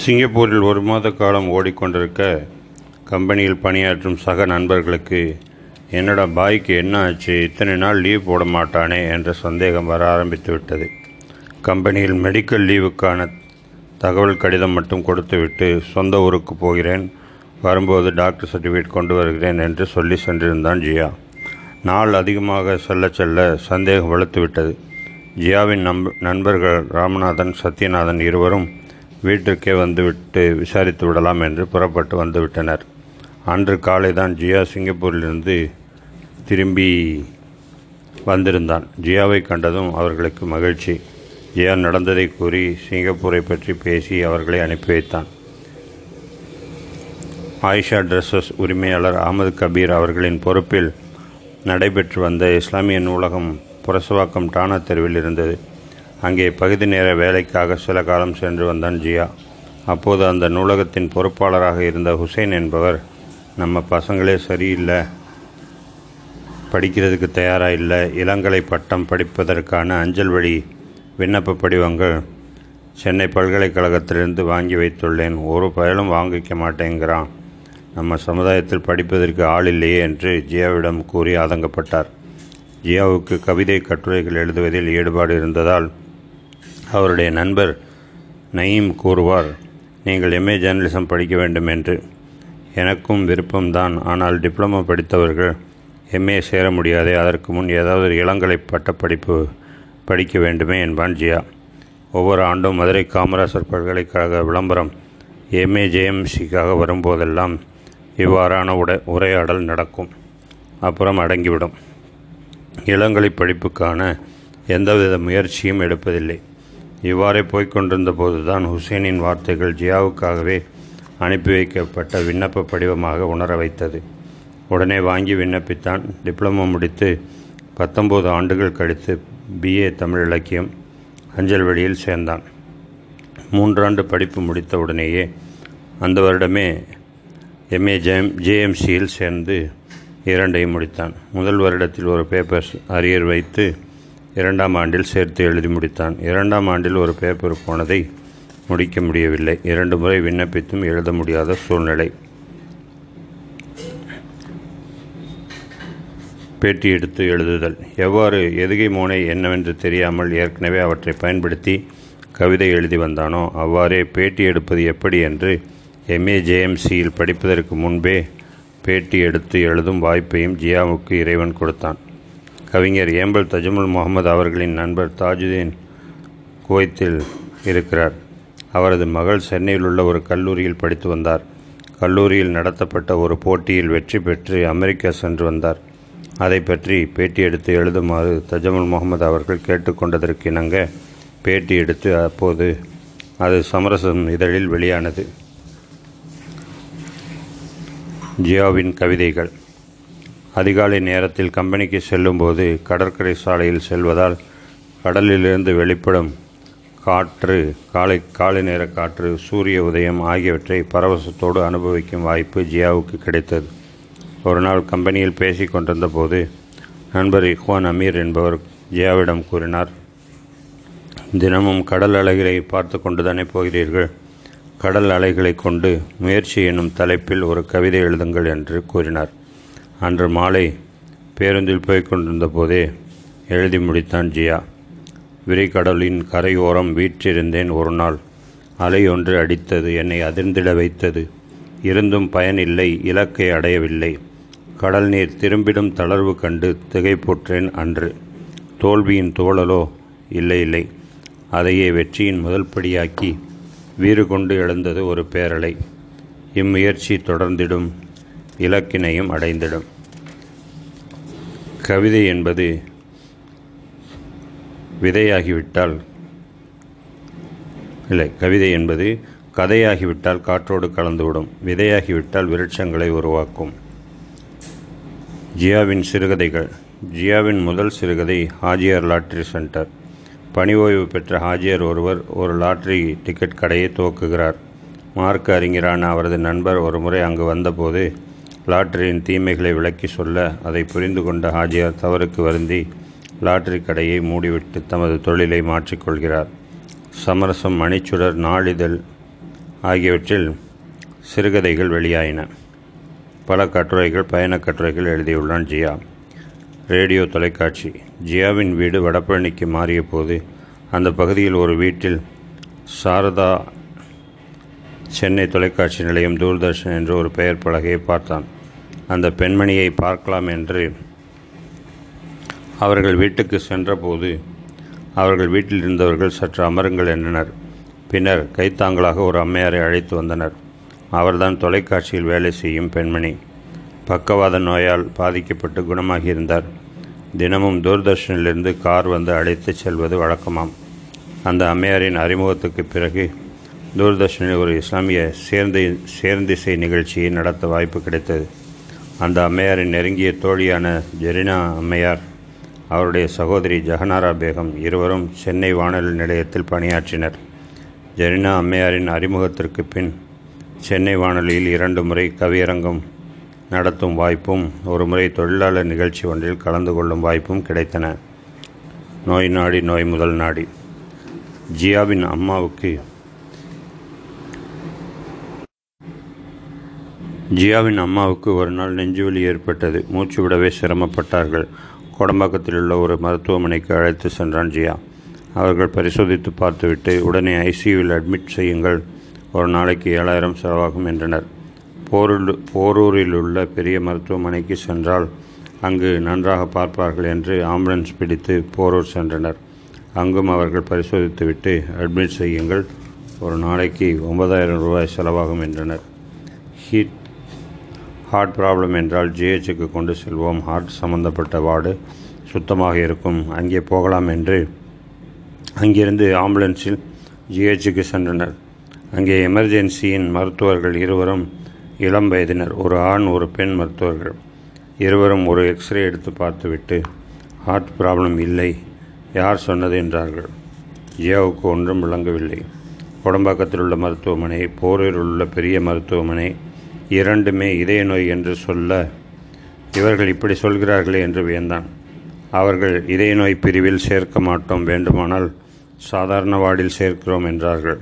சிங்கப்பூரில் ஒரு மாத காலம் ஓடிக்கொண்டிருக்க கம்பெனியில் பணியாற்றும் சக நண்பர்களுக்கு என்னடா பாய்க்கு என்ன ஆச்சு? இத்தனை நாள் லீவ் போட மாட்டானே? என்ற சந்தேகம் வர ஆரம்பித்து விட்டது. கம்பெனியில் மெடிக்கல் லீவுக்கான தகவல் கடிதம் மட்டும் கொடுத்துவிட்டு சொந்த ஊருக்கு போகிறேன். வரும்போது டாக்டர் சர்டிஃபிகேட் கொண்டு வருகிறேன் என்று சொல்லி சென்றிருந்தான் ஜியா. நாள் அதிகமாக செல்ல செல்ல சந்தேகம் வலுத்து விட்டது. ஜியாவின் நம்ப நண்பர்கள் ராமநாதன் சத்யநாதன் இருவரும் வீட்டிற்கே வந்துவிட்டு விசாரித்து விடலாம் என்று புறப்பட்டு வந்துவிட்டனர். அன்று காலை தான் ஜியா சிங்கப்பூரிலிருந்து திரும்பி வந்திருந்தான். ஜியாவை கண்டதும் அவர்களுக்கு மகிழ்ச்சி. ஜியா நடந்ததை கூறி சிங்கப்பூரை பற்றி பேசி அவர்களை அனுப்பி வைத்தான். ஆயிஷா ட்ரெஸ்ஸஸ் உரிமையாளர் அகமது கபீர் அவர்களின் பொறுப்பில் நடைபெற்று வந்த இஸ்லாமிய நூலகம் புரசவாக்கம் டானா தெருவில் இருந்தது. அங்கே பகுதி நேர வேலைக்காக சில காலம் சென்று வந்தான் ஜியா. அப்போது அந்த நூலகத்தின் பொறுப்பாளராக இருந்த ஹுசைன் என்பவர் நம்ம பசங்களே சரியில்லை படிக்கிறதுக்கு தயாராக இல்லை இளங்கலை பட்டம் படிப்பதற்கான அஞ்சல் வழி விண்ணப்ப படிவங்கள் சென்னை பல்கலைக்கழகத்திலிருந்து வாங்கி வைத்துள்ளேன். ஒரு பயலும் வாங்கிக்க மாட்டேங்கிறான். நம்ம சமுதாயத்தில் படிப்பதற்கு ஆள் இல்லையே என்று ஜியாவிடம் கூறி ஆதங்கப்பட்டார். ஜியாவுக்கு கவிதை கட்டுரைகள் எழுதுவதில் ஈடுபாடு இருந்ததால் அவருடைய நண்பர் நயீம் கூறுவார் நீங்கள் எம்ஏ ஜேர்னலிசம் படிக்க வேண்டும் என்று. எனக்கும் விருப்பம்தான் ஆனால் டிப்ளமோ படித்தவர்கள் எம்ஏ சேர முடியாதே. அதற்கு முன் ஏதாவது ஒரு இளங்கலை பட்டப்படிப்பு படிக்க வேண்டுமே என்பான் ஜியா. ஒவ்வொரு ஆண்டும் மதுரை காமராசர் பல்கலைக்கழக விளம்பரம் எம்ஏ ஜேஎம்சிக்காக வரும்போதெல்லாம் இவ்வாறான உட உரையாடல் நடக்கும். அப்புறம் அடங்கிவிடும். இளங்கலை படிப்புக்கான எந்தவித முயற்சியும் எடுப்பதில்லை. இவ்வாறே போய்கொண்டிருந்த போதுதான் ஹுசேனின் வார்த்தைகள் ஜியாவுக்காகவே அனுப்பி வைக்கப்பட்ட விண்ணப்ப படிவமாக உணர வைத்தது. உடனே வாங்கி விண்ணப்பித்தான். டிப்ளமோ முடித்து பத்தொம்போது ஆண்டுகள் கழித்து பிஏ தமிழ் இலக்கியம் அஞ்சல் வெளியில் சேர்ந்தான். மூன்றாண்டு படிப்பு முடித்த உடனேயே அந்த வருடமே எம்ஏ ஜெயம் ஜேஎம்சியில் சேர்ந்து இரண்டையும் முடித்தான். முதல் வருடத்தில் ஒரு பேப்பர் அரியர் வைத்து இரண்டாம் ஆண்டில் சேர்த்து எழுதி முடித்தான். இரண்டாம் ஆண்டில் ஒரு பேப்பர் போனதை முடிக்க முடியவில்லை. இரண்டு முறை விண்ணப்பித்தும் எழுத முடியாத சூழ்நிலை. பேட்டி எடுத்து எழுதுதல். எவ்வாறு எதுகை மோனை என்னவென்று தெரியாமல் ஏற்கனவே அவற்றை பயன்படுத்தி கவிதை எழுதி வந்தானோ அவ்வாறே பேட்டி எடுப்பது எப்படி என்று எம்ஏ ஜேஎம்சியில் படிப்பதற்கு முன்பே பேட்டி எடுத்து எழுதும் வாய்ப்பையும் ஜியாவுக்கு இறைவன் கொடுத்தான். கவிஞர் ஏம்பல் தஜமுல் முகமது அவர்களின் நண்பர் தாஜுதீன் குவைத்தில் இருக்கிறார். அவரது மகள் சென்னையில் உள்ள ஒரு கல்லூரியில் படித்து வந்தார். கல்லூரியில் நடத்தப்பட்ட ஒரு போட்டியில் வெற்றி பெற்று அமெரிக்கா சென்று வந்தார். அதை பற்றி பேட்டி எடுத்து எழுதுமாறு தஜமுல் முகமது அவர்கள் கேட்டுக்கொண்டதற்கு இணங்க பேட்டி எடுத்து அப்போது அது சமரசம் இதழில் வெளியானது. ஜியாவின் கவிதைகள். அதிகாலை நேரத்தில் கம்பெனிக்கு செல்லும்போது கடற்கரை சாலையில் செல்வதால் கடலிலிருந்து வெளிப்படும் காற்று காலை காலை நேர காற்று சூரிய உதயம் ஆகியவற்றை பரவசத்தோடு அனுபவிக்கும் வாய்ப்பு ஜியாவுக்கு கிடைத்தது. ஒரு நாள் கம்பெனியில் பேசி கொண்டிருந்த போது நண்பர் இஹ்வான் அமீர் என்பவர் ஜியாவிடம் கூறினார் தினமும் கடல் அலைகளை பார்த்து கொண்டு தானே போகிறீர்கள்? கடல் அலைகளை கொண்டு முயற்சி என்னும் தலைப்பில் ஒரு கவிதை எழுதுங்கள் என்று கூறினார். அன்று மாலை பேருந்தில் போய்க் கொண்டிருந்த போதே எழுதி முடித்தான் ஜியா. விரிகடலின் கரையோரம் வீற்றிருந்தேன் ஒரு நாள். அலை ஒன்று அடித்தது என்னை அதிர்ந்திட வைத்தது. இருந்தும் பயனில்லை இலக்கை அடையவில்லை. கடல் நீர் திரும்பிடும் தளர்வு கண்டு திகைப்புற்றேன் அன்று. தோல்வியின் தோழலோ இல்லை இல்லை. அதையே வெற்றியின் முதல் படியாக்கி வீறு கொண்டு எழுந்தது ஒரு பேரலை. இம்முயற்சி தொடர்ந்திடும். இலக்கினையும் அடைந்திடும். கவிதை என்பது விதையாகிவிட்டால் இல்லை கவிதை என்பது கதையாகிவிட்டால் காற்றோடு கலந்துவிடும். விதையாகிவிட்டால் விருட்சங்களை உருவாக்கும். ஜியாவின் சிறுகதைகள். ஜியாவின் முதல் சிறுகதை ஹாஜியார் லாட்ரி சென்டர். பணி ஓய்வு பெற்ற ஹாஜியார் ஒருவர் ஒரு லாட்ரி டிக்கெட் கடையை துவக்குகிறார். மார்க் அறிஞரான அவரது நண்பர் ஒரு முறை அங்கு வந்தபோது லாட்டரியின் தீமைகளை விளக்கி சொல்ல அதை புரிந்து கொண்ட ஹாஜியார் தவறுக்கு வருந்தி லாட்டரி கடையை மூடிவிட்டு தமது தொழிலை மாற்றிக்கொள்கிறார் சமரசம் மணிச்சுடர் நாளிதழ் ஆகியவற்றில் சிறுகதைகள் வெளியாயின. பல கட்டுரைகள் பயணக் கட்டுரைகள் எழுதியுள்ளான் ஜியா. ரேடியோ தொலைக்காட்சி. ஜியாவின் வீடு வடபழனிக்கு மாறிய போது அந்த பகுதியில் ஒரு வீட்டில் சாரதா சென்னை தொலைக்காட்சி நிலையம் தூர்தர்ஷன் என்று ஒரு பெயர் பலகையை பார்த்தான். அந்த பெண்மணியை பார்க்கலாம் என்று அவர்கள் வீட்டுக்கு சென்றபோது அவர்கள் வீட்டில் இருந்தவர்கள் சற்று அமருங்கள் என்றனர். பின்னர் கைத்தாங்களாக ஒரு அம்மையாரை அழைத்து வந்தனர். அவர்தான் தொலைக்காட்சியில் வேலை செய்யும் பெண்மணி. பக்கவாத நோயால் பாதிக்கப்பட்டு குணமாகியிருந்தார். தினமும் தூர்தர்ஷனிலிருந்து கார் வந்து அழைத்து செல்வது வழக்கமாம். அந்த அம்மையாரின் அறிமுகத்துக்கு பிறகு தூர்தர்ஷனில் ஒரு இஸ்லாமிய சேர்ந்து சேர்ந்திசை நிகழ்ச்சியை நடத்த வாய்ப்பு கிடைத்தது. அந்த அம்மையாரின் நெருங்கிய தோழியான ஜெரினா அம்மையார் அவருடைய சகோதரி ஜஹனாரா பேகம் இருவரும் சென்னை வானொலி நிலையத்தில் பணியாற்றினர். ஜெரினா அம்மையாரின் அறிமுகத்திற்கு பின் சென்னை வானொலியில் இரண்டு முறை கவியரங்கம் நடத்தும் வாய்ப்பும் ஒரு முறை தொழிலாளர் நிகழ்ச்சி ஒன்றில் கலந்து கொள்ளும் வாய்ப்பும் கிடைத்தன. நோய் நாடி நோய் முதல் நாடி. ஜியாவின் அம்மாவுக்கு ஜியாவின் அம்மாவுக்கு ஒரு நாள் நெஞ்சுவலி ஏற்பட்டது. மூச்சு விடவே சிரமப்பட்டார்கள். கோடம்பாக்கத்தில் உள்ள ஒரு மருத்துவமனைக்கு அழைத்து சென்றான் ஜியா. அவர்கள் பரிசோதித்து பார்த்துவிட்டு உடனே ஐசியூவில் அட்மிட் செய்யுங்கள். ஒரு நாளைக்கு ஏழாயிரம் செலவாகும் என்றனர். போரூர் போரூரில் உள்ள பெரிய மருத்துவமனைக்கு சென்றால் அங்கு நன்றாக பார்ப்பார்கள் என்று ஆம்புலன்ஸ் பிடித்து போரூர் சென்றனர். அங்கும் அவர்கள் பரிசோதித்துவிட்டு அட்மிட் செய்யுங்கள். ஒரு நாளைக்கு ஒன்பதாயிரம் ரூபாய் செலவாகும் என்றனர். ஹீட் ஹார்ட் ப்ராப்ளம் என்றால் ஜிஹெச்சுக்கு கொண்டு செல்வோம். ஹார்ட் சம்பந்தப்பட்ட வார்டு சுத்தமாக இருக்கும். அங்கே போகலாம் என்று அங்கிருந்து ஆம்புலன்ஸில் ஜிஹெச்சுக்கு சென்றனர். அங்கே எமர்ஜென்சியின் மருத்துவர்கள் இருவரும் இளம் வயதினர். ஒரு ஆண் ஒரு பெண் மருத்துவர்கள். இருவரும் ஒரு எக்ஸ்ரே எடுத்து பார்த்துவிட்டு ஹார்ட் ப்ராப்ளம் இல்லை. யார் சொன்னது? என்றார்கள். ஜியாவுக்கு ஒன்றும் விளங்கவில்லை. கொடம்பாக்கத்தில் உள்ள மருத்துவமனை போரூரில் உள்ள பெரிய மருத்துவமனை இரண்டுமே இதய நோய் என்று சொல்ல இவர்கள் இப்படி சொல்கிறார்களே என்று வியந்தான். அவர்கள் இதய நோய் பிரிவில் சேர்க்க மாட்டோம் வேண்டுமானால் சாதாரண வார்டில் சேர்க்கிறோம் என்றார்கள்.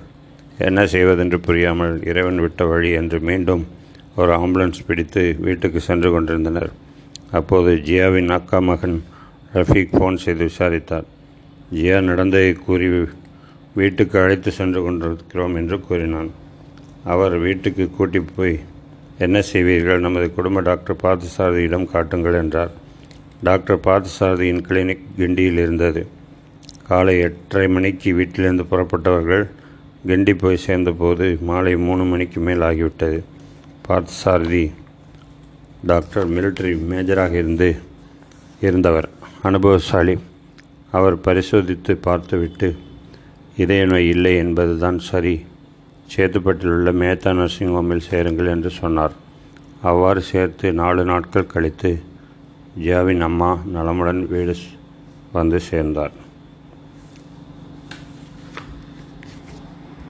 என்ன செய்வதென்று புரியாமல் இறைவன் விட்ட வழி என்று மீண்டும் ஒரு ஆம்புலன்ஸ் பிடித்து வீட்டுக்கு சென்று கொண்டிருந்தனர். அப்போது ஜியாவின் அக்கா மகன் ரஃபீக் ஃபோன் செய்து விசாரித்தார். ஜியா நடந்ததை கூறி வீட்டுக்கு அழைத்து சென்று கொண்டிருக்கிறோம் என்று கூறினான். அவர் வீட்டுக்கு கூட்டி போய் என்ன செய்வீர்கள்? நமது குடும்ப டாக்டர் பார்த்தசாரதியிடம் காட்டுங்கள் என்றார். டாக்டர் பார்த்தசாரதியின் கிளினிக் கிண்டியில் இருந்தது. காலை எட்டரை மணிக்கு வீட்டிலிருந்து புறப்பட்டவர்கள் கிண்டி போய் சேர்ந்தபோது மாலை மூணு மணிக்கு மேல் ஆகிவிட்டது. பார்த்தசாரதி டாக்டர் மிலிட்டரி மேஜராக இருந்து இருந்தவர். அனுபவசாலி. அவர் பரிசோதித்து பார்த்துவிட்டு இதய நோய் இல்லை என்பதுதான் சரி. சேத்துப்பட்டில் உள்ள மேத்தா நர்சிங் ஹோமில் சேருங்கள் என்று சொன்னார். அவ்வாறு சேர்த்து நாலு நாட்கள் கழித்து ஜியாவின் அம்மா நலமுடன் வீடு வந்து சேர்ந்தார்.